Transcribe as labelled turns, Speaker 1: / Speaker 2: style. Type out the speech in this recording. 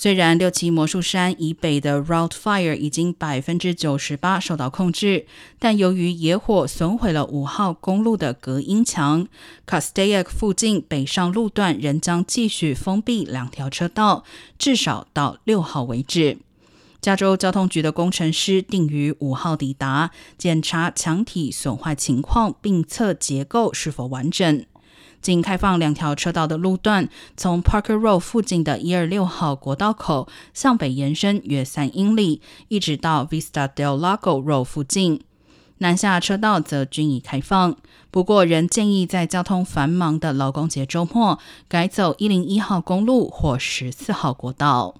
Speaker 1: 虽然六旗魔术山以北的 Route Fire 已经百分之九十八受到控制，但由于野火损毁了五号公路的隔音墙 c a s t a y a k 附近北上路段仍将继续封闭两条车道，至少到六号为止。加州交通局的工程师定于五号抵达，检查墙体损坏情况，并测结构是否完整。仅开放两条车道的路段，从 Parker Road 附近的一二六号国道口向北延伸约三英里，一直到 Vista del Lago Road 附近。南下车道则均已开放，不过仍建议在交通繁忙的劳工节周末改走一零一号公路或十四号国道。